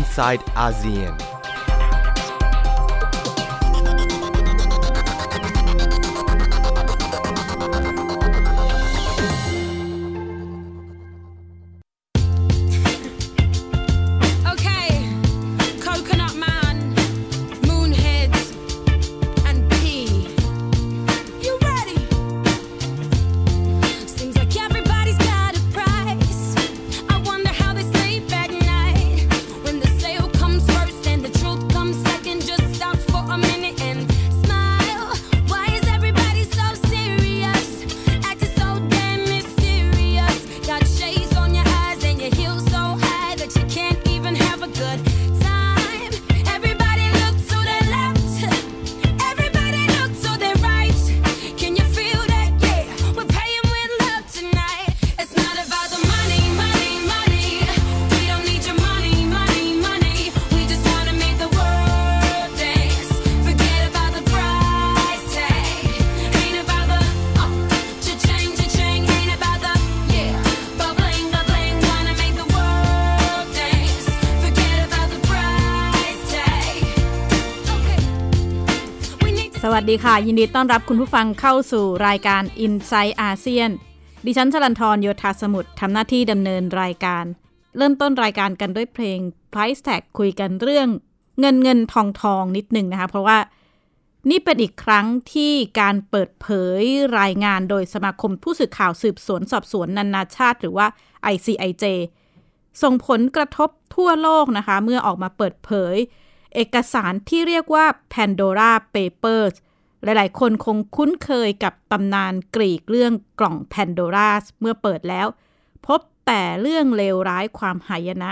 inside ASEAN. ดีค่ะ ยินดีต้อนรับคุณผู้ฟังเข้าสู่รายการ i n s i ซ e ์อาเซียนดิฉันชลันทรโยธาสมุทรทำหน้าที่ดำเนินรายการ เริ่มต้นรายการกันด้วยเพลง Price Tag คุยกันเรื่อง เงินเงินทองทองนิดหนึ่งนะคะ เพราะว่านี่เป็นอีกครั้งที่การเปิดเผยรายงานโดยสมาคมผู้สื่อข่าวสืบสวนสอบสวนนานาชาติ หรือว่า ICIJ ส่งผลกระทบทั่วโลกนะคะ เมื่อออกมาเปิดเผย เอกสารที่เรียกว่า Pandora Papers หลายๆ คนคงคุ้นเคยกับตำนานกรีกเรื่องกล่อง Pandora เมื่อเปิดแล้ว พบแต่เรื่องเลวร้ายความหายนะ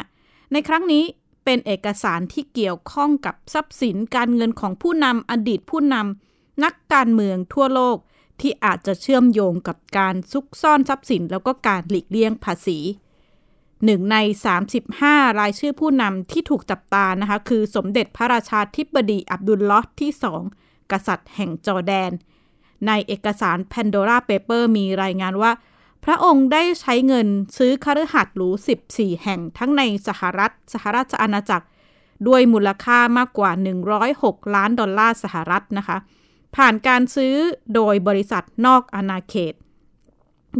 ในครั้งนี้เป็นเอกสารที่เกี่ยวข้องกับทรัพย์สินการเงินของผู้นำอดีตผู้นำนักการเมืองทั่วโลกที่อาจจะเชื่อมโยงกับการซุกซ่อนทรัพย์สิน แล้วก็การหลีกเลี่ยงภาษีหนึ่งใน 35 รายชื่อผู้นำที่ถูกจับตานะคะ คือสมเด็จพระราชาธิบดีอับดุลลอฮ์ที่สอง กษัตริย์แห่งจอร์แดน ในเอกสาร Pandora Paper มีรายงานว่า พระองค์ได้ใช้เงินซื้อคฤหัสถ์หรู 14 แห่งทั้งในสหรัฐ สหราชอาณาจักร ด้วยมูลค่ามากกว่า 106 ล้านดอลลาร์สหรัฐนะคะ ผ่านการซื้อโดยบริษัทนอกอาณาเขต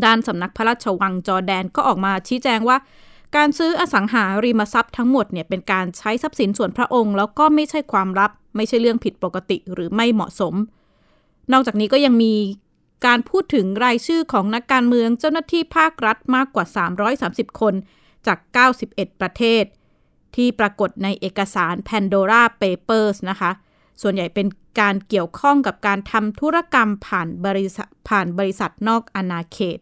ด้านสำนักพระราชวังจอร์แดนก็ออกมาชี้แจงว่า การซื้ออสังหาริมทรัพย์ทั้งหมดเนี่ยเป็นการใช้ทรัพย์สินส่วนพระองค์ แล้วก็ไม่ใช่ความลับ ไม่ใช่เรื่องผิดปกติหรือไม่เหมาะสม นอกจากนี้ก็ยังมีการพูดถึงรายชื่อของนักการเมืองเจ้าหน้าที่ภาครัฐมากกว่า 330 คนจาก 91 ประเทศ ที่ปรากฏในเอกสาร Pandora Papers นะคะ ส่วนใหญ่เป็นการเกี่ยวข้องกับการทำธุรกรรมผ่านบริษัทผ่านบริษัทนอกอาณาเขต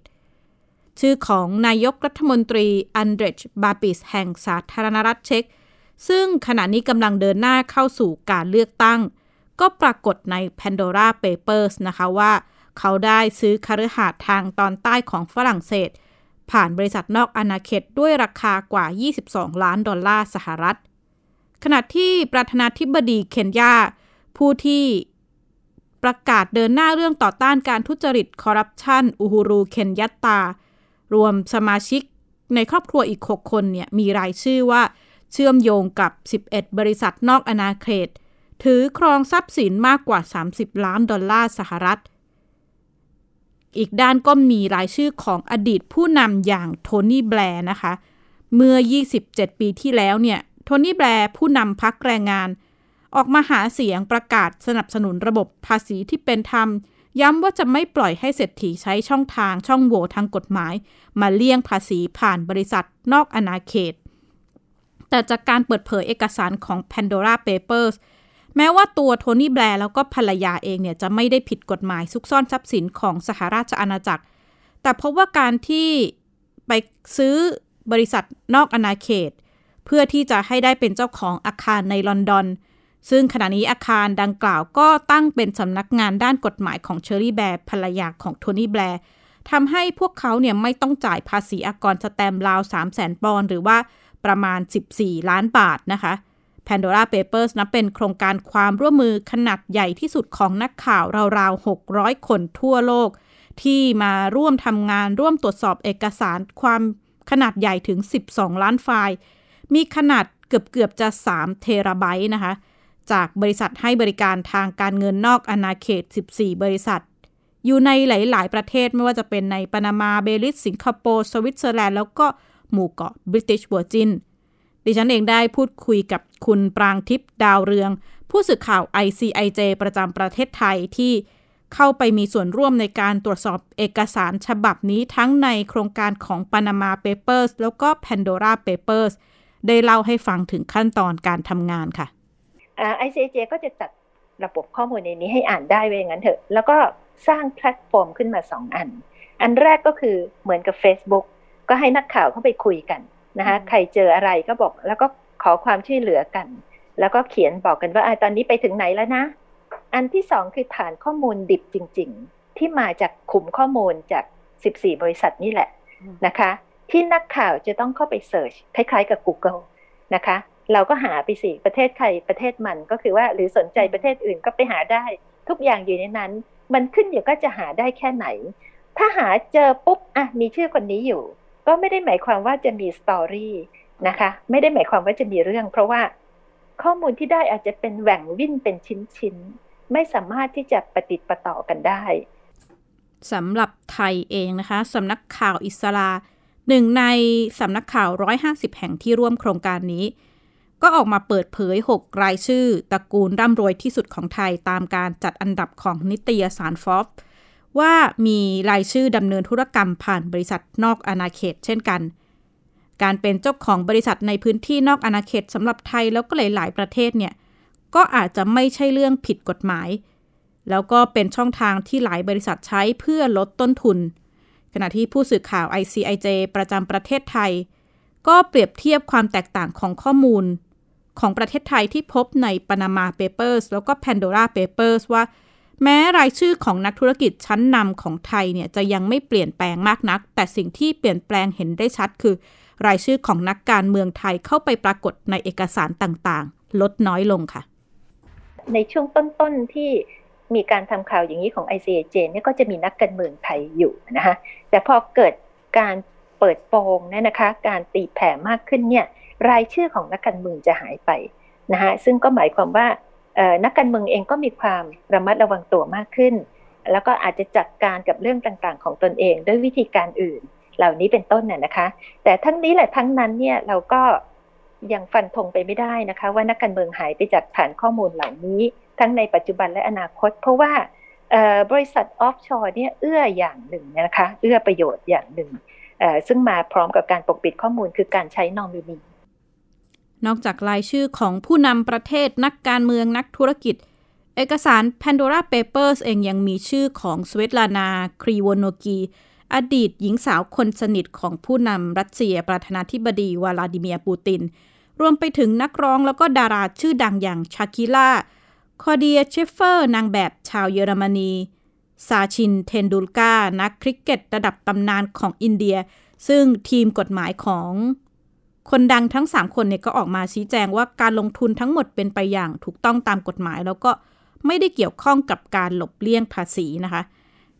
ชื่อของนายกรัฐมนตรีอันเดรชบาปิสแห่งสาธารณรัฐเช็ก ซึ่งขณะนี้กำลังเดินหน้าเข้าสู่การเลือกตั้ง ก็ปรากฏใน Pandora Papers นะคะว่า เขาได้ซื้อคฤหาสน์ทางตอนใต้ของฝรั่งเศส ผ่านบริษัทนอกอาณาเขตด้วยราคากว่า 22 ล้านดอลลาร์สหรัฐ ขณะที่ประธานาธิบดีเคนยา ผู้ที่ประกาศเดินหน้าเรื่องต่อต้านการทุจริตคอร์รัปชันอูฮูรูเคนยัตตา รวมสมาชิกในครอบครัวอีก 6 คนเนี่ยมีรายชื่อว่าเชื่อมโยงกับ 11 บริษัทนอกอาณาเขต ถือครองทรัพย์สินมากกว่า 30 ล้านดอลลาร์สหรัฐ อีกด้านก็มีรายชื่อของอดีตผู้นำอย่างโทนี่แบลร์นะคะ เมื่อ 27 ปีที่แล้วเนี่ยโทนี่แบลร์ผู้นำพรรคแรงงาน ออกมาหาเสียงประกาศสนับสนุนระบบภาษีที่เป็นธรรม ย้ำว่าจะไม่ปล่อยให้เศรษฐีใช้ช่องทางช่องโหว่ทางกฎหมาย มาเลี่ยงภาษีผ่านบริษัทนอกอาณาเขต แต่จากการเปิดเผยเอกสารของ Pandora Papers แม้ว่าตัวโทนี่แบร์แล้วก็ภรรยาเองเนี่ยจะไม่ได้ผิดกฎหมายซุกซ่อนทรัพย์สินของสหราชอาณาจักร แต่พบว่าการที่ไปซื้อบริษัทนอกอาณาเขต เพื่อที่จะให้ได้เป็นเจ้าของอาคารในลอนดอน ซึ่งขณะนี้อาคารดังกล่าวก็ตั้งเป็นสำนักงานด้านกฎหมายของเชอรี่แบลร์ภรรยาของโทนี่แบลร์ทำให้พวกเขาเนี่ยไม่ต้องจ่ายภาษีอากรสแตมป์ราว 3 0 0 0 0 0ปอนด์หรือว่าประมาณ 14 ล้านบาทนะคะ Pandora Papers นับเป็นโครงการความร่วมมือขนาดใหญ่ที่สุดของนักข่าวราวๆ 600 คนทั่วโลก ที่มาร่วมทำงานร่วมตรวจสอบเอกสารความขนาดใหญ่ถึง 12 ล้านไฟล์ มีขนาดเกือบเกือบจะ 3 เทราไบต์นะคะ จากบริษัทให้บริการทางการเงินนอกอาณาเขต 14 บริษัท อยู่ในหลาย ๆ ประเทศไม่ว่าจะเป็นในปานามาเบลีซสิงคโปร์สวิตเซอร์แลนด์แล้วก็หมู่เกาะบริติชเวอร์จินดิฉันเองได้พูดคุยกับคุณปรางทิพย์ดาวเรือง ผู้สื่อข่าว ICIJ ประจำประเทศไทยที่เข้าไปมีส่วนร่วมในการตรวจสอบเอกสารฉบับนี้ทั้งในโครงการของ Panama Papers แล้วก็ Pandora Papers ได้เล่าให้ฟังถึงขั้นตอนการทำงานค่ะ ICIJ ก็จะจัดระบบข้อมูลในนี้ให้อ่านได้ว่าอย่างนั้นเถอะ แล้วก็สร้างแพลตฟอร์มขึ้นมาสองอัน อันแรกก็คือเหมือนกับ Facebook ก็ให้นักข่าวเข้าไปคุยกันนะคะใครเจออะไรก็บอกแล้วก็ขอความช่วยเหลือกัน แล้วก็เขียนบอกกันว่าอตอนนี้ไปถึงไหนแล้วนะ อันที่สองคือฐานข้อมูลดิบจริง ๆ ที่มาจากขุมข้อมูลจาก 14 บริษัทนี่แหละนะคะ ที่นักข่าวจะต้องเข้าไปเสิร์ชคล้ายๆกับ Google นะคะ เราก็หาไปสิประเทศใครประเทศมันก็คือว่าหรือสนใจประเทศอื่นก็ไปหาได้ ทุกอย่างอยู่ในนั้น มันขึ้นอยู่ก็จะหาได้แค่ไหน ถ้าหาเจอปุ๊บอะมีชื่อคนนี้อยู่ ก็ไม่ได้หมายความว่าจะมีสตอรี่นะคะ ไม่ได้หมายความว่าจะมีเรื่อง เพราะว่าข้อมูลที่ได้อาจจะเป็นแหว่งวิ่นเป็นชิ้นๆไม่สามารถที่จะปฏิติประต่อกันได้สำหรับไทยเองนะคะสำนักข่าวอิสราหนึ่งในสำนักข่าว 150 แห่งที่ร่วมโครงการนี้ ก็ออกมาเปิดเผย 6 รายชื่อตระกูลร่ำรวยที่สุดของไทยตามการจัดอันดับของนิตยสารฟอฟว่ามีรายชื่อดำเนินธุรกรรมผ่านบริษัทนอกอาณาเขตเช่นกัน การเป็นเจ้าของบริษัทในพื้นที่นอกอาณาเขตสำหรับไทยแล้วก็หลาย ๆ ประเทศเนี่ย ก็อาจจะไม่ใช่เรื่องผิดกฎหมาย แล้วก็เป็นช่องทางที่หลายบริษัทใช้เพื่อลดต้นทุน ขณะที่ผู้สื่อข่าว ICIJ ประจำประเทศไทย ก็เปรียบเทียบความแตกต่างของข้อมูล ของประเทศไทยที่พบใน Panama Papers แล้วก็ Pandora Papers ว่า แม้รายชื่อของนักธุรกิจชั้นนำของไทยเนี่ยจะยังไม่เปลี่ยนแปลงมากนัก แต่สิ่งที่เปลี่ยนแปลงเห็นได้ชัดคือ รายชื่อของนักการเมืองไทยเข้าไปปรากฏในเอกสารต่างๆ ลดน้อยลงค่ะ ในช่วงต้นๆที่มีการทำข่าวอย่างนี้ของ ICAJ เนี่ยก็จะมีนักการเมืองไทยอยู่นะคะแต่พอเกิดการเปิดโปงเนี่ยนะคะ การตีแผ่มากขึ้นเนี่ย รายชื่อของนักการเมืองจะหายไปนะคะซึ่งก็หมายความว่านักการเมืองเองก็มีความระมัดระวังตัวมากขึ้น แล้วก็อาจจะจัดการกับเรื่องต่างๆ ของตนเองด้วยวิธีการอื่น เหล่านี้เป็นต้นน่ยนะคะ แต่ทั้งนี้แหละทั้งนั้นเนี่ยเราก็ยังฟันธงไปไม่ได้นะคะ ว่านักการเมืองหายไปจากฐานข้อมูลเหล่านี้ ทั้งในปัจจุบันและอนาคต เพราะว่าบริษัทออฟชอร์เนี่ยเอื้ออย่างหนึ่งนะคะ เอื้อประโยชน์อย่างหนึ่งซึ่งมาพร้อมกับการปกปิดข้อมูลคือการใช้นอมินี นอกจากรายชื่อของผู้นำประเทศนักการเมืองนักธุรกิจ เอกสาร Pandora Papers เองยังมีชื่อของสเวตลานาครีวโนกี อดีตหญิงสาวคนสนิทของผู้นำรัสเซียประธานาธิบดีวลาดิเมียร์ปูติน รวมไปถึงนักร้องแล้วก็ดาราชื่อดังอย่างชากีล่า คลอเดีย ชิฟเฟอร์ นางแบบชาวเยอรมนีซาชินเทนดูลการ์นักคริกเก็ตระดับตำนานของอินเดีย ซึ่งทีมกฎหมายของ คนดังทั้ง 3 คนเนี่ยก็ออกมาชี้แจงว่าการลงทุนทั้งหมดเป็นไปอย่างถูกต้องตามกฎหมาย แล้วก็ไม่ได้เกี่ยวข้องกับการหลบเลี่ยงภาษีนะคะ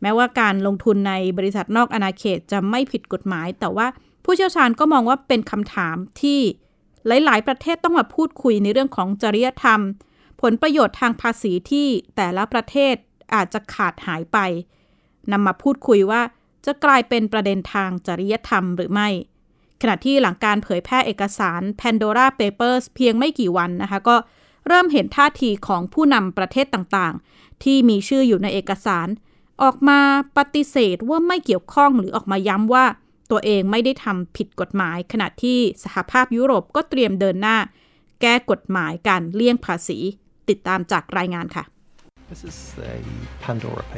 แม้ว่าการลงทุนในบริษัทนอกอาณาเขตจะไม่ผิดกฎหมาย แต่ว่าผู้เชี่ยวชาญก็มองว่าเป็นคำถามที่หลาย ๆ ประเทศต้องมาพูดคุยในเรื่องของจริยธรรม ผลประโยชน์ทางภาษีที่แต่ละประเทศอาจจะขาดหายไปนำมาพูดคุยว่าจะกลายเป็นประเด็นทางจริยธรรมหรือไม่ ขณะที่หลังการเผยแพร่เอกสาร Pandora Papers เพียงไม่กี่วันนะคะ ก็เริ่มเห็นท่าทีของผู้นำประเทศต่างๆ ที่มีชื่ออยู่ในเอกสาร ออกมาปฏิเสธว่าไม่เกี่ยวข้องหรือออกมาย้ำว่าตัวเองไม่ได้ทำผิดกฎหมาย ขณะที่สหภาพยุโรปก็เตรียมเดินหน้า แก้กฎหมายการเลี่ยงภาษี ติดตามจากรายงานค่ะ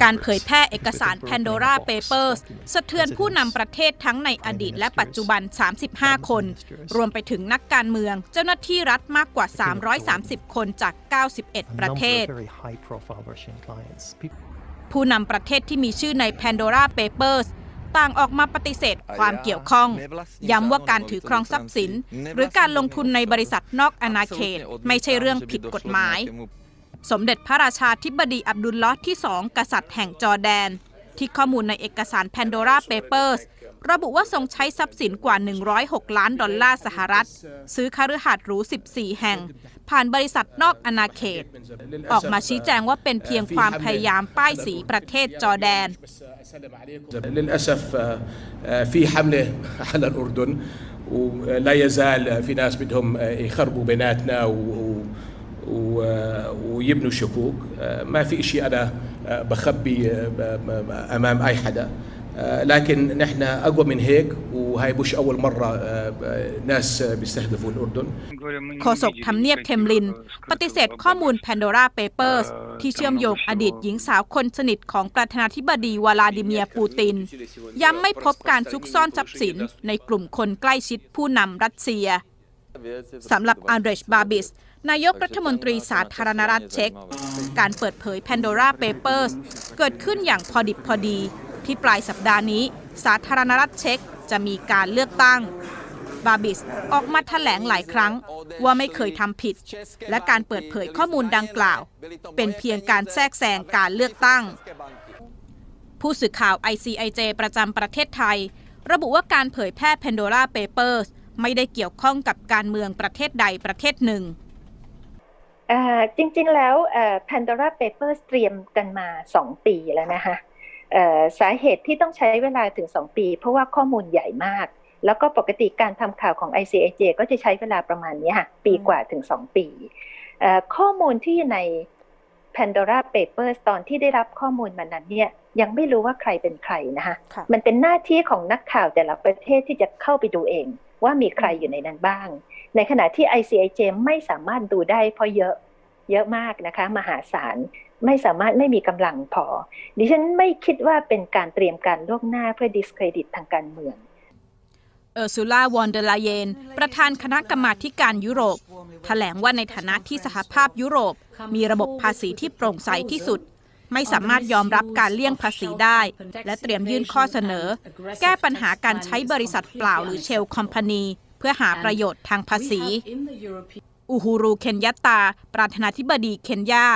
การเผยแพร่เอกสาร Pandora Papers สะเทือนผู้นำประเทศทั้งในอดีตและปัจจุบัน 35 คน รวมไปถึงนักการเมือง เจ้าหน้าที่รัฐมากกว่า 330 คนจาก 91 ประเทศ ผู้นำประเทศที่มีชื่อใน Pandora Papers ต่างออกมาปฏิเสธความเกี่ยวข้อง ย้ำว่าการถือครองทรัพย์สิน หรือการลงทุนในบริษัทนอกอาณาเขต ไม่ใช่เรื่องผิดกฎหมาย สมเด็จพระราชาธิบดีอับดุลลอฮ์ที่สองกษัตริย์แห่งจอร์แดน ที่ข้อมูลในเอกสาร Pandora Papers ระบุว่าทรงใช้ทรัพย์สินกว่า 106 ล้านดอลลาร์สหรัฐ ซื้อคฤหาสน์หรู 14 แห่ง ผ่านบริษัทนอกอาณาเขต ออกมาชี้แจงว่าเป็นเพียงความพยายามป้ายสีประเทศจอร์แดน للأسف في حملة على الأردن ولا يزال في ناس بدهم يخربوا بيناتنا و ويبنوا شكوك ما في شيء أنا بخبي أمام أي حدا لكن نحن أقوى من هيك وهي مش أول مرة ناس بيستهدفوا الأردن โฆษกทำเนียบเคมลิน ปฏิเสธข้อมูล Pandora Papers ที่เชื่อมโยงอดีตหญิงสาวคนสนิทของประธานาธิบดีวลาดิเมียร์ปูติน ย้ำไม่พบการซุกซ่อนทรัพย์สินในกลุ่มคนใกล้ชิดผู้นำรัสเซียสำหรับอันเดรชบาบิส นายกรัฐมนตรีสาธารณรัฐเช็ก การเปิดเผย Pandora Papers เกิดขึ้นอย่างพอดิบพอดี ที่ปลายสัปดาห์นี้ สาธารณรัฐเช็กจะมีการเลือกตั้ง บาบิสออกมาแถลงหลายครั้งว่าไม่เคยทำผิด และการเปิดเผยข้อมูลดังกล่าว เป็นเพียงการแทรกแซงการเลือกตั้ง ผู้สื่อข่าว ICIJ ประจำประเทศไทย ระบุว่าการเผยแพร่ Pandora Papers ไม่ได้เกี่ยวข้องกับการเมืองประเทศใดประเทศหนึ่ง จริงๆแล้ว Pandora Papers เตรียมกันมา 2 ปีแล้วนะคะสาเหตุที่ต้องใช้เวลาถึง 2 ปี เพราะว่าข้อมูลใหญ่มาก แล้วก็ปกติการทำข่าวของ ICIJ ก็จะใช้เวลาประมาณนี้ค่ะปีกว่าถึง 2 ปี ข้อมูลที่ใน Pandora Papers ตอนที่ได้รับข้อมูลมานั้นเนี่ยยังไม่รู้ว่าใครเป็นใครนะคะ มันเป็นหน้าที่ของนักข่าวแต่ละประเทศที่จะเข้าไปดูเอง ว่ามีใครอยู่ในนั้นบ้าง ในขณะที่ ICIJ ไม่สามารถดูได้เพราะเยอะเยอะมากนะคะ มหาศาลไม่สามารถไม่มีกำลังพอ ดิฉันไม่คิดว่าเป็นการเตรียมการล่วงหน้าเพื่อดิสเครดิตทางการเมือง เออร์ซูล่าวอนเดลาเยน ประธานคณะกรรมาการยุโรปแถลงว่าในฐานะที่สหภาพยุโรป มีระบบภาษีที่โปร่งใสที่สุด ไม่สามารถยอมรับการเลี่ยงภาษีได้ และเตรียมยื่นข้อเสนอ แก้ปัญหาการใช้บริษัทเปล่าหรือเชลคอมพานี เพื่อหาประโยชน์ทางภาษี อูฮูรูเคนยัตตา ประธานาธิบดีเคนยา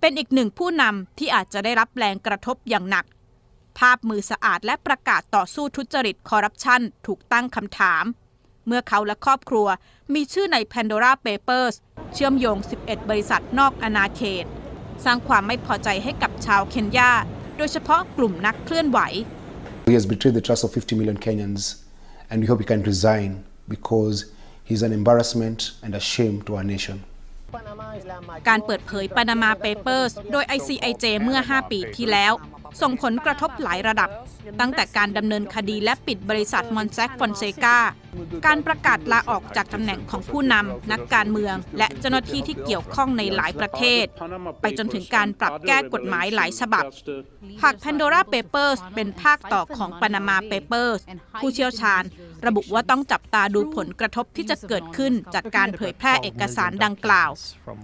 เป็นอีกหนึ่งผู้นำที่อาจจะได้รับแรงกระทบอย่างหนัก ภาพมือสะอาดและประกาศต่อสู้ทุจริตคอร์รัปชันถูกตั้งคำถาม เมื่อเขาและครอบครัวมีชื่อใน Pandora Papers เชื่อมโยง 11 บริษัทนอกอาณาเขต สร้างความไม่พอใจให้กับชาวเคนยา โดยเฉพาะกลุ่มนักเคลื่อนไหว He has betrayed the trust of 50 million Kenyans and we hope he can resign because he's an embarrassment and a shame to our nation. การเปิดเผย Panama Papers โดย ICIJ เมื่อ 5 ปีที่แล้ว ส่งผลกระทบหลายระดับ ตั้งแต่การดำเนินคดีและปิดบริษัทมอสแซกฟอนเซกา การประกาศลาออกจากตำแหน่งของผู้นำนักการเมือง และเจ้าหน้าที่ที่เกี่ยวข้องในหลายประเทศ ไปจนถึงการปรับแก้กฎหมายหลายฉบับ หาก Pandora Papers เป็นภาคต่อของ Panama Papers ผู้เชี่ยวชาญ ระบุว่าต้องจับตาดูผลกระทบที่จะเกิดขึ้นจากการเผยแพร่เอกสารดังกล่าว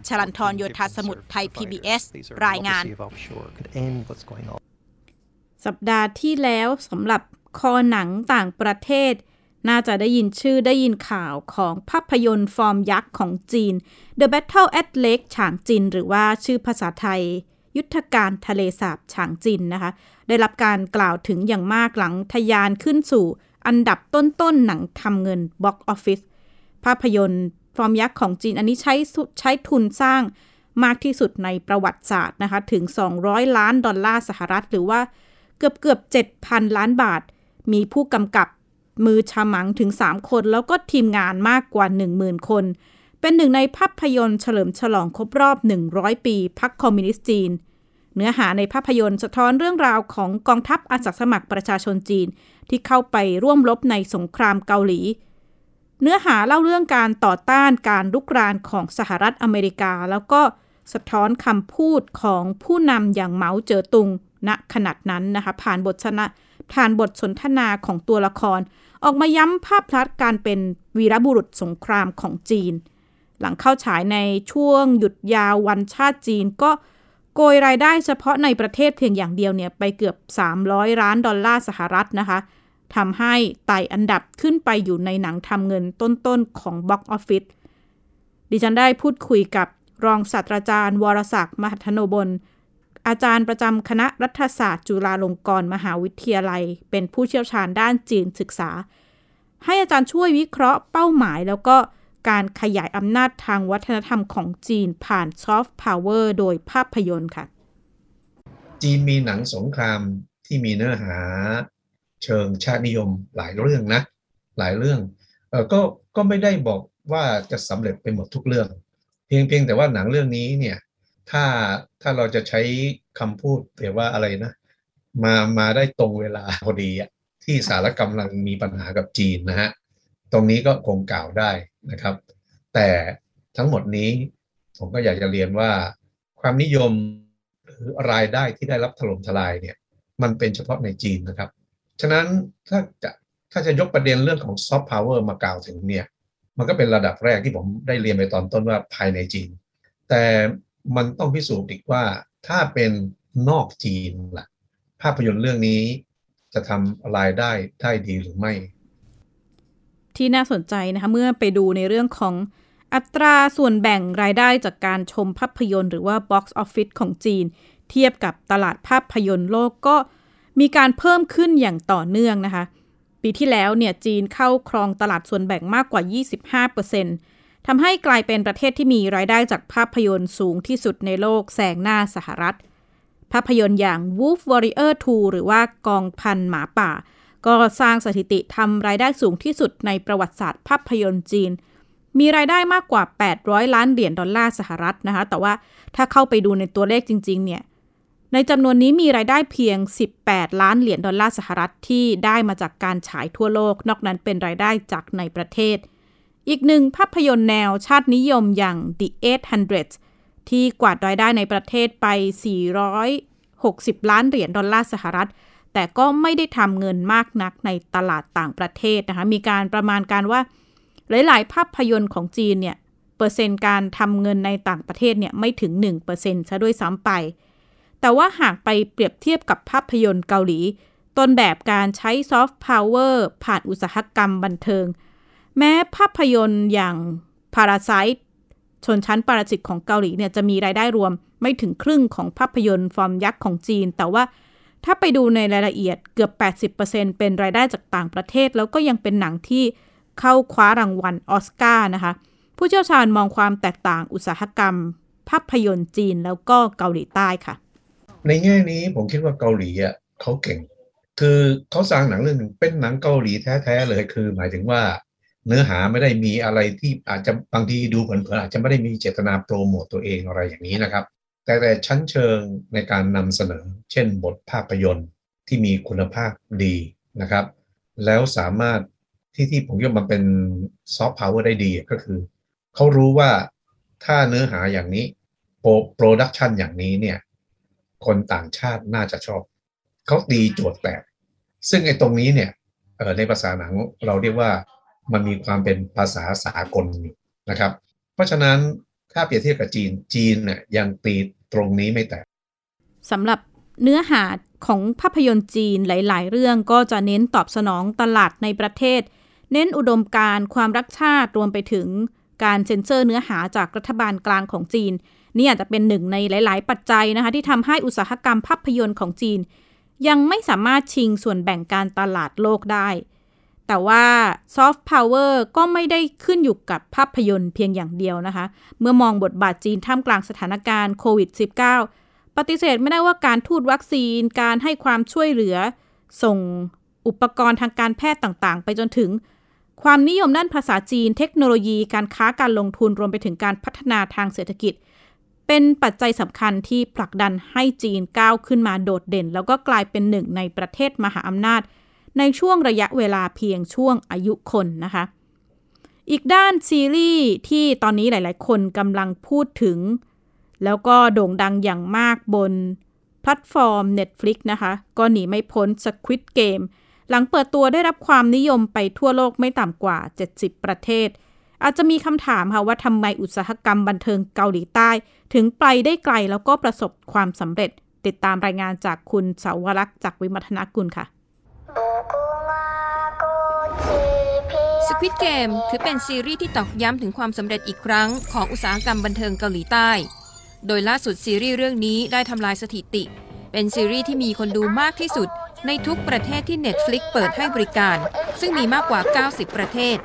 ชลันทรโยธาสมุทรไทย PBS รายงาน สัปดาห์ที่แล้วสำหรับคอหนังต่างประเทศ น่าจะได้ยินชื่อได้ยินข่าวของภาพยนตร์ฟอร์มยักษ์ของจีน The Battle at Lake Changjin หรือว่าชื่อภาษาไทย ยุทธการทะเลสาบฉางจินนะคะ ได้รับการกล่าวถึงอย่างมากหลังทะยานขึ้นสู่อันดับต้นๆหนังทำเงินบ็อกออฟฟิศภาพยนตร์ฟอร์มยักษ์ของจีน อันนี้ใช้ใช้ทุนสร้างมากที่สุดในประวัติศาสตร์นะคะ ถึง 200 ล้านดอลลาร์สหรัฐ หรือว่าเกือบเกือบ7,000 ล้านบาท มีผู้กำกับ มือฉมังถึง 3 คน แล้วก็ทีมงานมากกว่า 10,000 คน เป็นหนึ่งในภาพยนตร์เฉลิมฉลองครบรอบ 100 ปีพรรคคอมมิวนิสต์จีน เนื้อหาในภาพยนตร์สะท้อนเรื่องราวของกองทัพอาสาสมัครประชาชนจีน ที่เข้าไปร่วมรบในสงครามเกาหลี เนื้อหาเล่าเรื่องการต่อต้านการลุกรานของสหรัฐอเมริกา แล้วก็สะท้อนคำพูดของผู้นำอย่างเหมาเจ๋อตุงณขณะนั้นนะคะผ่านบทชนะ ผ่านบทสนทนาของตัวละคร ออกมาย้ำภาพลักษณ์การเป็นวีรบุรุษสงครามของจีน หลังเข้าฉายในช่วงหยุดยาววันชาติจีนก็โกยรายได้เฉพาะในประเทศเพียงอย่างเดียวเนี่ยไปเกือบ 300 ล้านดอลลาร์สหรัฐนะคะทำให้ไต่อันดับขึ้นไปอยู่ในหนังทำเงินต้นๆของบ็อกออฟฟิศดิฉันได้พูดคุยกับรองศาสตราจารย์ วรศักดิ์มหัทธโนบล อาจารย์ประจำคณะรัฐศาสตร์จุฬาลงกรณ์มหาวิทยาลัย เป็นผู้เชี่ยวชาญด้านจีนศึกษา ให้อาจารย์ช่วยวิเคราะห์เป้าหมายแล้วก็การขยายอำนาจทางวัฒนธรรมของจีนผ่านซอฟต์พาวเวอร์โดยภาพยนตร์ค่ะ จีนมีหนังสงครามที่มีเนื้อหาเชิงชาตินิยมหลายเรื่องนะ หลายเรื่องเออก็ก็ไม่ได้บอกว่าจะสำเร็จไปหมดทุกเรื่อง เพียงเพียงแต่ว่าหนังเรื่องนี้เนี่ย ถ้าถ้าเราจะใช้คำพูดเรียกว่าอะไรนะ มามาได้ตรงเวลาพอดีอะที่สารกำลังมีปัญหากับจีนนะฮะตรงนี้ก็คงกล่าวได้นะครับ แต่ทั้งหมดนี้ผมก็อยากจะเรียนว่า ความนิยมหรือรายได้ที่ได้รับถล่มทลายเนี่ย มันเป็นเฉพาะในจีนนะครับ ฉะนั้นถ้าจะถ้าจะยกประเด็นเรื่องของซอฟต์พาวเวอร์มากล่าวถึงเนี่ย มันก็เป็นระดับแรกที่ผมได้เรียนไปตอนต้นว่าภายในจีน แต่ มันต้องพิสูจน์อีกว่าถ้าเป็นนอกจีนล่ะ ภาพยนตร์เรื่องนี้จะทำรายได้ได้ดีหรือไม่ ที่น่าสนใจนะคะ เมื่อไปดูในเรื่องของอัตราส่วนแบ่งรายได้จากการชมภาพยนตร์หรือว่า Box Office ของจีน เทียบกับตลาดภาพยนตร์โลกก็มีการเพิ่มขึ้นอย่างต่อเนื่องนะคะ ปีที่แล้วเนี่ยจีนเข้าครองตลาดส่วนแบ่งมากกว่า 25% ทำให้กลายเป็นประเทศที่มีรายได้จากภาพยนตร์สูงที่สุดในโลกแซงหน้าสหรัฐ ภาพยนตร์อย่าง Wolf Warrior 2 หรือว่ากองพันหมาป่า ก็สร้างสถิติทำรายได้สูงที่สุดในประวัติศาสตร์ภาพยนตร์จีน มีรายได้มากกว่า 800 ล้านเหรียญดอลลาร์สหรัฐนะคะ แต่ว่าถ้าเข้าไปดูในตัวเลขจริง ๆ เนี่ยในจำนวนนี้มีรายได้เพียง 18 ล้านเหรียญดอลลาร์สหรัฐที่ได้มาจากการฉายทั่วโลก นอกนั้นเป็นรายได้จากในประเทศ อีกหนึ่งภาพยนตร์แนวชาตินิยมอย่าง The 800 ที่กวาดรายได้ในประเทศไป 460 ล้านเหรียญดอลลาร์สหรัฐ แต่ก็ไม่ได้ทำเงินมากนักในตลาดต่างประเทศนะคะ มีการประมาณการว่า หลาย ๆ ภาพยนตร์ของจีนเนี่ย เปอร์เซ็นต์การทำเงินในต่างประเทศเนี่ยไม่ถึง 1%ซะด้วยซ้ำไป แต่ว่าหากไปเปรียบเทียบกับภาพยนตร์เกาหลี ต้นแบบการใช้ซอฟต์พาวเวอร์ผ่านอุตสาหกรรมบันเทิง แม้ภาพยนตร์อย่าง Parasite ชนชั้นปรสิตของเกาหลีเนี่ยจะมีรายได้รวมไม่ถึงครึ่งของภาพยนตร์ฟอร์มยักษ์ของจีน แต่ว่าถ้าไปดูในรายละเอียดเกือบ 80%เป็นรายได้จากต่างประเทศ แล้วก็ยังเป็นหนังที่เข้าคว้ารางวัลออสการ์นะคะ ผู้เชี่ยวชาญมองความแตกต่างอุตสาหกรรม ภาพยนตร์จีนแล้วก็เกาหลีใต้ค่ะ ในแง่นี้ผมคิดว่าเกาหลีอะเขาเก่ง คือเขาสร้างหนังเรื่องหนึ่งเป็นหนังเกาหลีแท้ๆเลยคือ หมายถึงว่า เนื้อหาไม่ได้มีอะไรที่อาจจะบางทีดูเผินๆอาจจะไม่ได้มีเจตนาโปรโมตตัวเองอะไรอย่างนี้นะครับ แต่แต่ชั้นเชิงในการนำเสนอ เช่น บทภาพยนตร์ที่มีคุณภาพดีนะครับ แล้วสามารถที่ที่ผมคิดว่ามันเป็นซอฟต์พาวเวอร์ได้ดีก็คือ เขารู้ว่าถ้าเนื้อหาอย่างนี้ production อย่างนี้เนี่ย คนต่างชาติน่าจะชอบ เขาตีโจทย์แตกซึ่งไอ้ตรงนี้เนี่ยเออในภาษาหนังเราเรียกว่า มันมีความเป็นภาษาสากลนะครับ เพราะฉะนั้นถ้าเปรียบเทียบกับจีนจีนเนี่ยยังตีตรงนี้ไม่แตกสำหรับเนื้อหาของภาพยนตร์จีนหลาย ๆ เรื่องก็จะเน้นตอบสนองตลาดในประเทศ เน้นอุดมการณ์ความรักชาติรวมไปถึงการเซ็นเซอร์เนื้อหาจากรัฐบาลกลางของจีน นี่อาจจะเป็นหนึ่งในหลาย ๆ ปัจจัยนะคะ ที่ทำให้อุตสาหกรรมภาพยนตร์ของจีน ยังไม่สามารถชิงส่วนแบ่งการตลาดโลกได้ แต่ว่าซอฟต์พาวเวอร์ก็ไม่ได้ขึ้นอยู่กับภาพยนตร์เพียงอย่างเดียวนะคะ เมื่อมองบทบาทจีนท่ามกลางสถานการณ์โควิด -19 ปฏิเสธไม่ได้ว่าการทูตวัคซีน การให้ความช่วยเหลือ ส่งอุปกรณ์ทางการแพทย์ต่างๆ ไปจนถึง ความนิยมด้านภาษาจีน เทคโนโลยี การค้าการลงทุนรวมไปถึงการพัฒนาทางเศรษฐกิจ เป็นปัจจัยสำคัญที่ผลักดันให้จีนก้าวขึ้นมาโดดเด่น แล้วก็กลายเป็นหนึ่งในประเทศมหาอำนาจ ในช่วงระยะเวลาเพียงช่วงอายุคนนะคะ อีกด้านซีรีส์ที่ตอนนี้หลาย ๆ คนกำลังพูดถึง แล้วก็โด่งดังอย่างมากบนแพลตฟอร์ม Netflix นะคะ ก็หนีไม่พ้น Squid Game หลังเปิดตัวได้รับความนิยมไปทั่วโลกไม่ต่ำกว่า 70 ประเทศ อาจจะมีคำถามค่ะว่าทำไมอุตสาหกรรมบันเทิงเกาหลีใต้ ถึงไปได้ไกลแล้วก็ประสบความสำเร็จ ติดตามรายงานจากคุณเสาวรักษ์จากวิมัฒนากุลค่ะ Squid Game ถือเป็นซีรีส์ที่ตอกย้ำถึงความสำเร็จอีกครั้งของอุตสาหกรรมบันเทิงเกาหลีใต้ โดยล่าสุดซีรีส์เรื่องนี้ได้ทำลายสถิติ เป็นซีรีส์ที่มีคนดูมากที่สุด ในทุกประเทศที่ Netflix เปิดให้บริการ ซึ่งมีมากกว่า 90 ประเทศ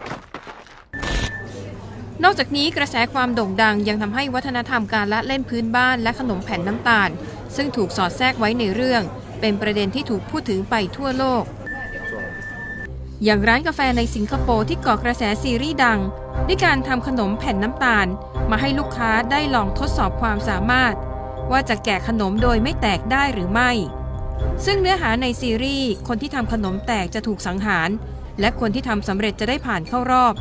นอกจากนี้กระแสความโด่งดังยังทำให้วัฒนธรรมการละเล่นพื้นบ้านและขนมแผ่นน้ำตาล ซึ่งถูกสอดแทรกไว้ในเรื่อง เป็นประเด็นที่ถูกพูดถึงไปทั่วโลก อย่างร้านกาแฟในสิงคโปร์ที่ก่อกระแสซีรีส์ดัง ด้วยการทำขนมแผ่นน้ำตาล มาให้ลูกค้าได้ลองทดสอบความสามารถ ว่าจะแกะขนมโดยไม่แตกได้หรือไม่ ซึ่งเนื้อหาในซีรีส์คนที่ทำขนมแตกจะถูกสังหาร และคนที่ทำสำเร็จจะได้ผ่านเข้ารอบ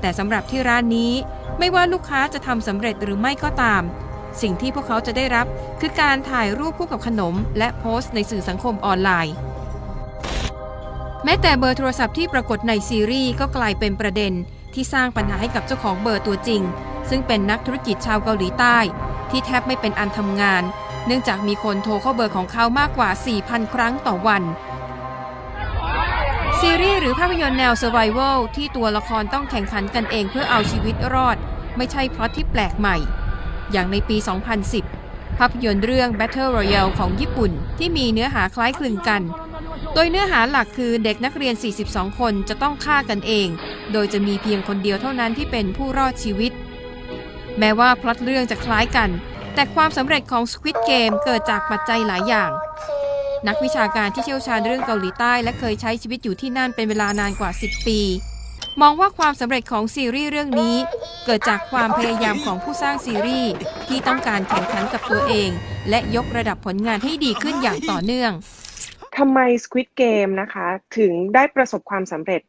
แต่สำหรับที่ร้านนี้ ไม่ว่าลูกค้าจะทำสำเร็จหรือไม่ก็ตาม สิ่งที่พวกเขาจะได้รับ คือการถ่ายรูปคู่กับขนม และโพสต์ในสื่อสังคมออนไลน์ แม้แต่เบอร์โทรศัพท์ที่ปรากฏในซีรีส์ก็กลายเป็นประเด็นที่สร้างปัญหาให้กับเจ้าของเบอร์ตัวจริง ซึ่งเป็นนักธุรกิจชาวเกาหลีใต้ ที่แทบไม่เป็นอันทำงาน เนื่องจากมีคนโทรเข้าเบอร์ของเขามากกว่า 4,000 ครั้งต่อวัน ซีรีส์หรือภาพยนตร์แนว Survival ที่ตัวละครต้องแข่งขันกันเองเพื่อเอาชีวิตรอด ไม่ใช่พล็อตที่แปลกใหม่ อย่างในปี 2010 ภาพยนตร์เรื่อง Battle Royale ของญี่ปุ่น ที่มีเนื้อหาคล้ายคลึงกัน โดยเนื้อหาหลักคือเด็กนักเรียน 42 คนจะต้องฆ่ากันเอง โดยจะมีเพียงคนเดียวเท่านั้นที่เป็นผู้รอดชีวิต แม้ว่าพล็อตเรื่องจะคล้ายกัน แต่ความสำเร็จของ Squid Game เกิดจากปัจจัยหลายอย่าง นักวิชาการที่เชี่ยวชาญเรื่องเกาหลีใต้ และเคยใช้ชีวิตอยู่ที่นั่นเป็นเวลานานกว่า 10 ปี มองว่าความสำเร็จของซีรีส์เรื่องนี้ เกิดจากความพยายามของผู้สร้างซีรีส์ที่ต้องการแข่งขันกับตัวเอง และยกระดับผลงานให้ดีขึ้นอย่างต่อเนื่อง ทำไม Squid Game นะคะ ถึงได้ประสบความสำเร็จ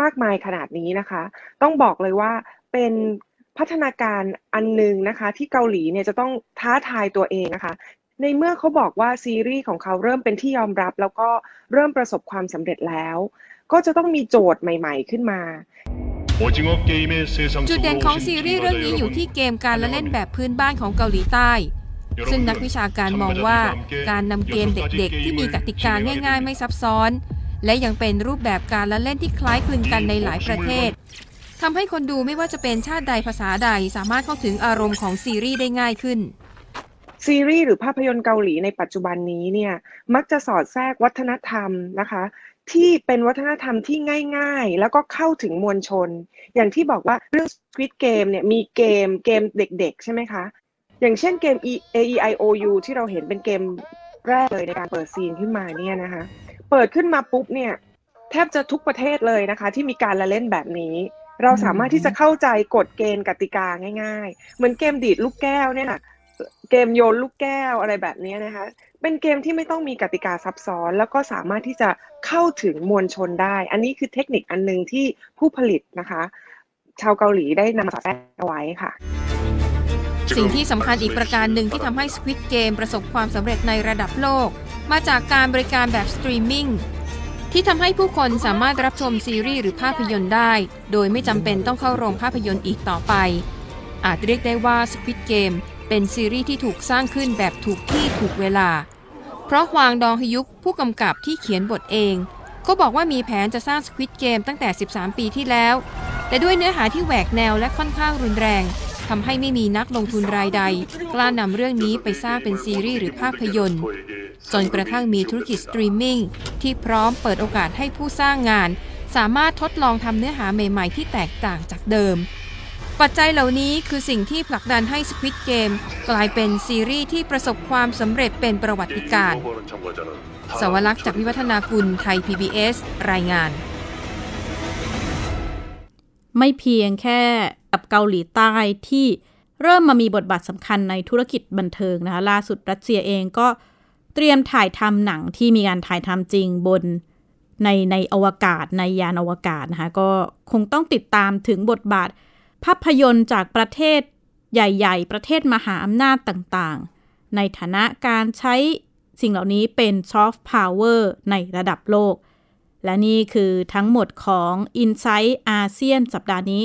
มากมายขนาดนี้นะคะ ต้องบอกเลยว่าเป็นพัฒนาการอันหนึงนะคะ ที่เกาหลีเนี่ยจะต้องท้าทายตัวเองนะคะ ในเมื่อเขาบอกว่าซีรีส์ของเขาเริ่มเป็นที่ยอมรับ แล้วก็เริ่มประสบความสำเร็จแล้ว ก็จะต้องมีโจทย์ใหม่ ๆ ขึ้นมา จุดเด่นของซีรีส์เรื่องนี้อยู่ที่เกมการละเล่นแบบพื้นบ้านของเกาหลีใต้ ซึ่งนักวิชาการมองว่าการนำเกมเด็กๆ ที่มีกติกาง่าย ๆ ไม่ซับซ้อน และยังเป็นรูปแบบการละเล่นที่คล้ายคลึงกันในหลายประเทศทำให้คนดูไม่ว่าจะเป็นชาติใดภาษาใดสามารถเข้าถึงอารมณ์ของซีรีส์ได้ง่ายขึ้นซีรีส์หรือภาพยนตร์เกาหลีในปัจจุบันนี้เนี่ยมักจะสอดแทรกวัฒนธรรมนะคะ ที่เป็นวัฒนธรรมที่ง่าย ๆ แล้วก็เข้าถึงมวลชน อย่างที่บอกว่าเรื่อง Squid Game เนี่ยมีเกมเกมเด็ก ๆ ใช่ไหมคะ อย่างเช่นเกม E A E I O U ที่เราเห็นเป็นเกมแรกเลยในการเปิดซีนขึ้นมาเนี่ยนะคะ เปิดขึ้นมาปุ๊บเนี่ย แทบจะทุกประเทศเลยนะคะ ที่มีการละเล่นแบบนี้ เราสามารถที่จะเข้าใจกฎเกณฑ์กติกาง่าย ๆ เหมือนเกมดีดลูกแก้วเนี่ยเกมโยนลูกแก้วอะไรแบบนี้นะคะ เป็นเกมที่ไม่ต้องมีกติกาซับซ้อน แล้วก็สามารถที่จะเข้าถึงมวลชนได้ อันนี้คือเทคนิคอันหนึงที่ผู้ผลิตนะคะ ชาวเกาหลีได้นำมาสอดแทรกเอาไว้ค่ะ สิ่งที่สำคัญอีกประการหนึ่งที่ทำให้ Squid Game ประสบความสำเร็จในระดับโลก มาจากการบริการแบบสตรีมมิ่งที่ทำให้ผู้คนสามารถรับชมซีรีส์หรือภาพยนตร์ได้ โดยไม่จำเป็นต้องเข้าโรงภาพยนตร์อีกต่อไป อาจเรียกได้ว่า Squid Game เป็นซีรีส์ที่ถูกสร้างขึ้นแบบถูกที่ถูกเวลา เพราะฮวางดองฮยุกผู้กำกับที่เขียนบทเอง ก็บอกว่ามีแผนจะสร้าง Squid Game ตั้งแต่ 13 ปีที่แล้ว แต่ด้วยเนื้อหาที่แหวกแนวและค่อนข้างรุนแรง ทำให้ไม่มีนักลงทุนรายใด กล้านำเรื่องนี้ไปสร้างเป็นซีรีส์หรือภาพยนตร์ จนกระทั่งมีธุรกิจสตรีมมิ่งที่พร้อมเปิดโอกาสให้ผู้สร้างงาน สามารถทดลองทำเนื้อหาใหม่ๆ ที่แตกต่างจากเดิม ปัจจัยเหล่านี้คือสิ่งที่ผลักดันให้ Squid Game กลายเป็นซีรีส์ที่ประสบความสำเร็จเป็นประวัติการณ์สวรักษ์จากวิวัฒนากุลไทย PBS รายงาน ไม่เพียงแค่ กับเกาหลีใต้ที่เริ่มมามีบทบาทสำคัญในธุรกิจบันเทิงนะคะ ล่าสุดรัสเซียเองก็เตรียมถ่ายทำหนังที่มีการถ่ายทำจริงบนในในอวกาศในยานอวกาศนะคะ ก็คงต้องติดตามถึงบทบาท ภาพยนตร์จากประเทศใหญ่ ๆ ประเทศมหาอำนาจต่างๆ ในฐานะการใช้สิ่งเหล่านี้เป็นซอฟต์พาวเวอร์ในระดับโลก และนี่คือทั้งหมดของ i n s i ซต์อาเซียนสัปดาห์นี้